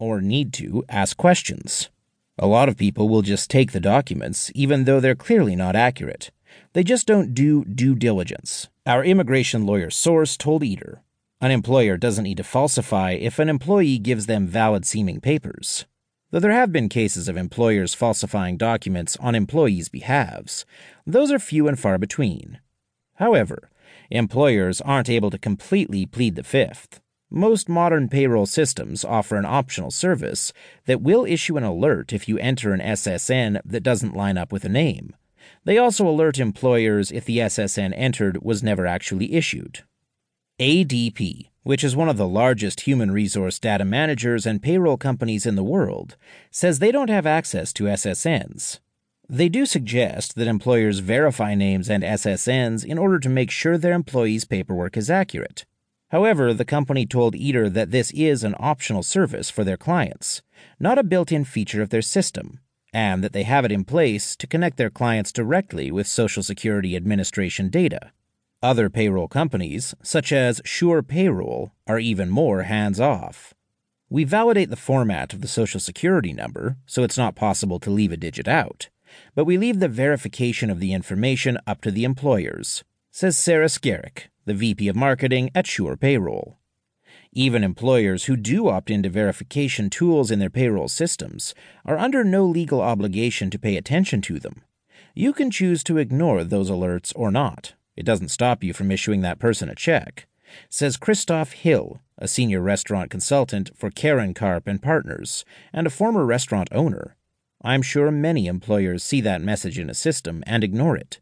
or need to, ask questions. A lot of people will just take the documents, even though they're clearly not accurate. They just don't do due diligence. Our immigration lawyer source told Eater an employer doesn't need to falsify if an employee gives them valid seeming papers. Though there have been cases of employers falsifying documents on employees' behalves, those are few and far between. However, employers aren't able to completely plead the fifth. Most modern payroll systems offer an optional service that will issue an alert if you enter an SSN that doesn't line up with a name. They also alert employers if the SSN entered was never actually issued. ADP, which is one of the largest human resource data managers and payroll companies in the world, says they don't have access to SSNs. They do suggest that employers verify names and SSNs in order to make sure their employees' paperwork is accurate. However, the company told Eater that this is an optional service for their clients, not a built in feature of their system, and that they have it in place to connect their clients directly with Social Security Administration data. Other payroll companies, such as Sure Payroll, are even more hands off. We validate the format of the Social Security number, so it's not possible to leave a digit out, but we leave the verification of the information up to the employers, says Sarah Skerrick, the VP of Marketing at Sure Payroll. Even employers who do opt into verification tools in their payroll systems are under no legal obligation to pay attention to them. You can choose to ignore those alerts or not. It doesn't stop you from issuing that person a check, says Christoph Hill, a senior restaurant consultant for Karen Karp and Partners and a former restaurant owner. I'm sure many employers see that message in a system and ignore it.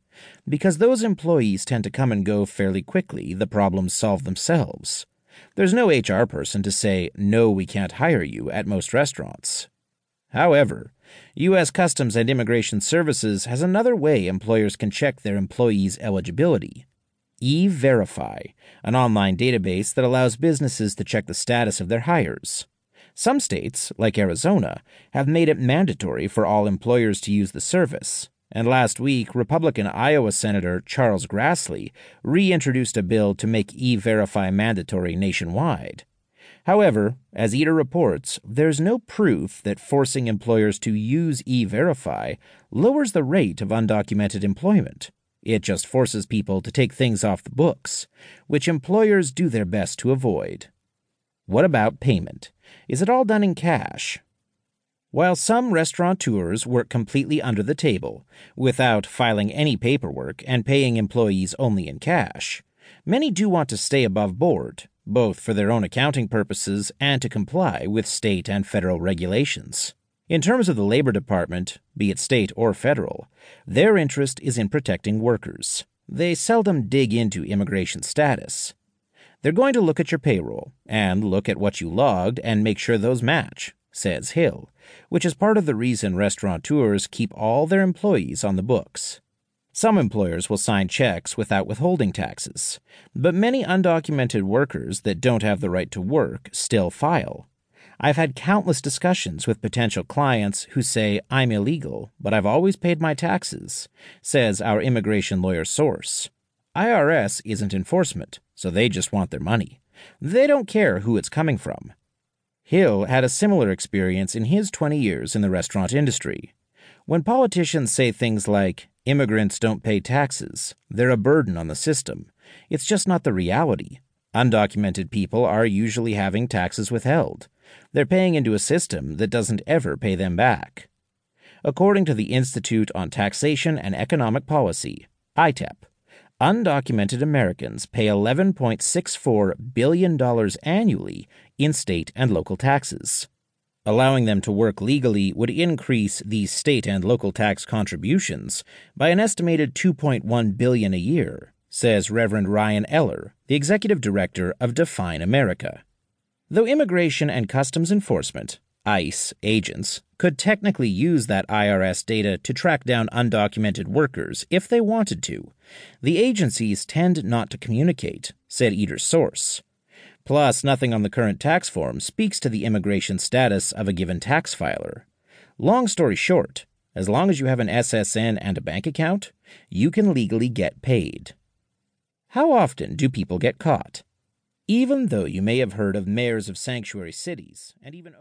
Because those employees tend to come and go fairly quickly, the problems solve themselves. There's no HR person to say, no, we can't hire you at most restaurants. However, U.S. Customs and Immigration Services has another way employers can check their employees' eligibility. E-Verify, an online database that allows businesses to check the status of their hires. Some states, like Arizona, have made it mandatory for all employers to use the service. And last week, Republican Iowa Senator Charles Grassley reintroduced a bill to make e verify mandatory nationwide. However, as Eater reports, there's no proof that forcing employers to use e verify lowers the rate of undocumented employment. It just forces people to take things off the books, which employers do their best to avoid. What about payment? Is it all done in cash? While some restaurateurs work completely under the table, without filing any paperwork and paying employees only in cash, many do want to stay above board both for their own accounting purposes and to comply with state and federal regulations. In terms of the Labor Department, be it state or federal, their interest is in protecting workers. They seldom dig into immigration status. They're going to look at your payroll and look at what you logged and make sure those match, says Hill, which is part of the reason restaurateurs keep all their employees on the books. Some employers will sign checks without withholding taxes, but many undocumented workers that don't have the right to work still file. I've had countless discussions with potential clients who say, I'm illegal, but I've always paid my taxes, says our immigration lawyer source. IRS isn't enforcement, so they just want their money. They don't care who it's coming from. Hill had a similar experience in his 20 years in the restaurant industry. When politicians say things like, Immigrants don't pay taxes. They're a burden on the system. It's just not the reality. Undocumented people are usually having taxes withheld. They're paying into a system that doesn't ever pay them back. According to the Institute on Taxation and Economic Policy, ITEP, undocumented Americans pay $11.64 billion annually in state and local taxes. Allowing them to work legally would increase these state and local tax contributions by an estimated 2.1 billion a year, says Reverend Ryan Eller, the executive director of Define America. Though Immigration and Customs Enforcement, ICE agents could technically use that IRS data to track down undocumented workers if they wanted to, the agencies tend not to communicate, said Eater's source. Plus, nothing on the current tax form speaks to the immigration status of a given tax filer. Long story short, as long as you have an SSN and a bank account, you can legally get paid. How often do people get caught? Even though you may have heard of mayors of sanctuary cities and even